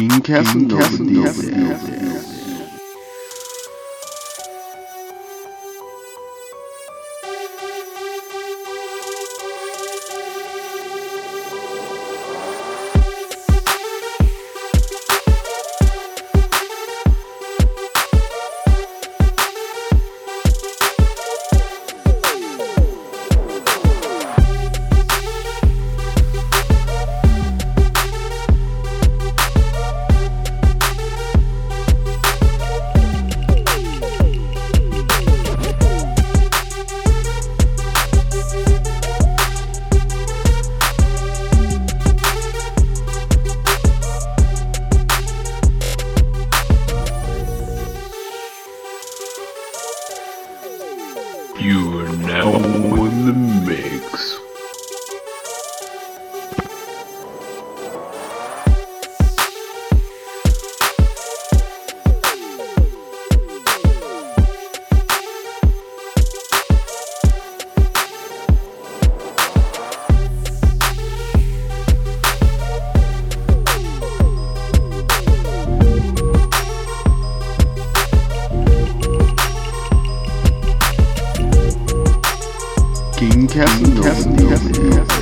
King Casanova. King Casanova. You are now in the mix. Captain, Captain, Captain, Captain,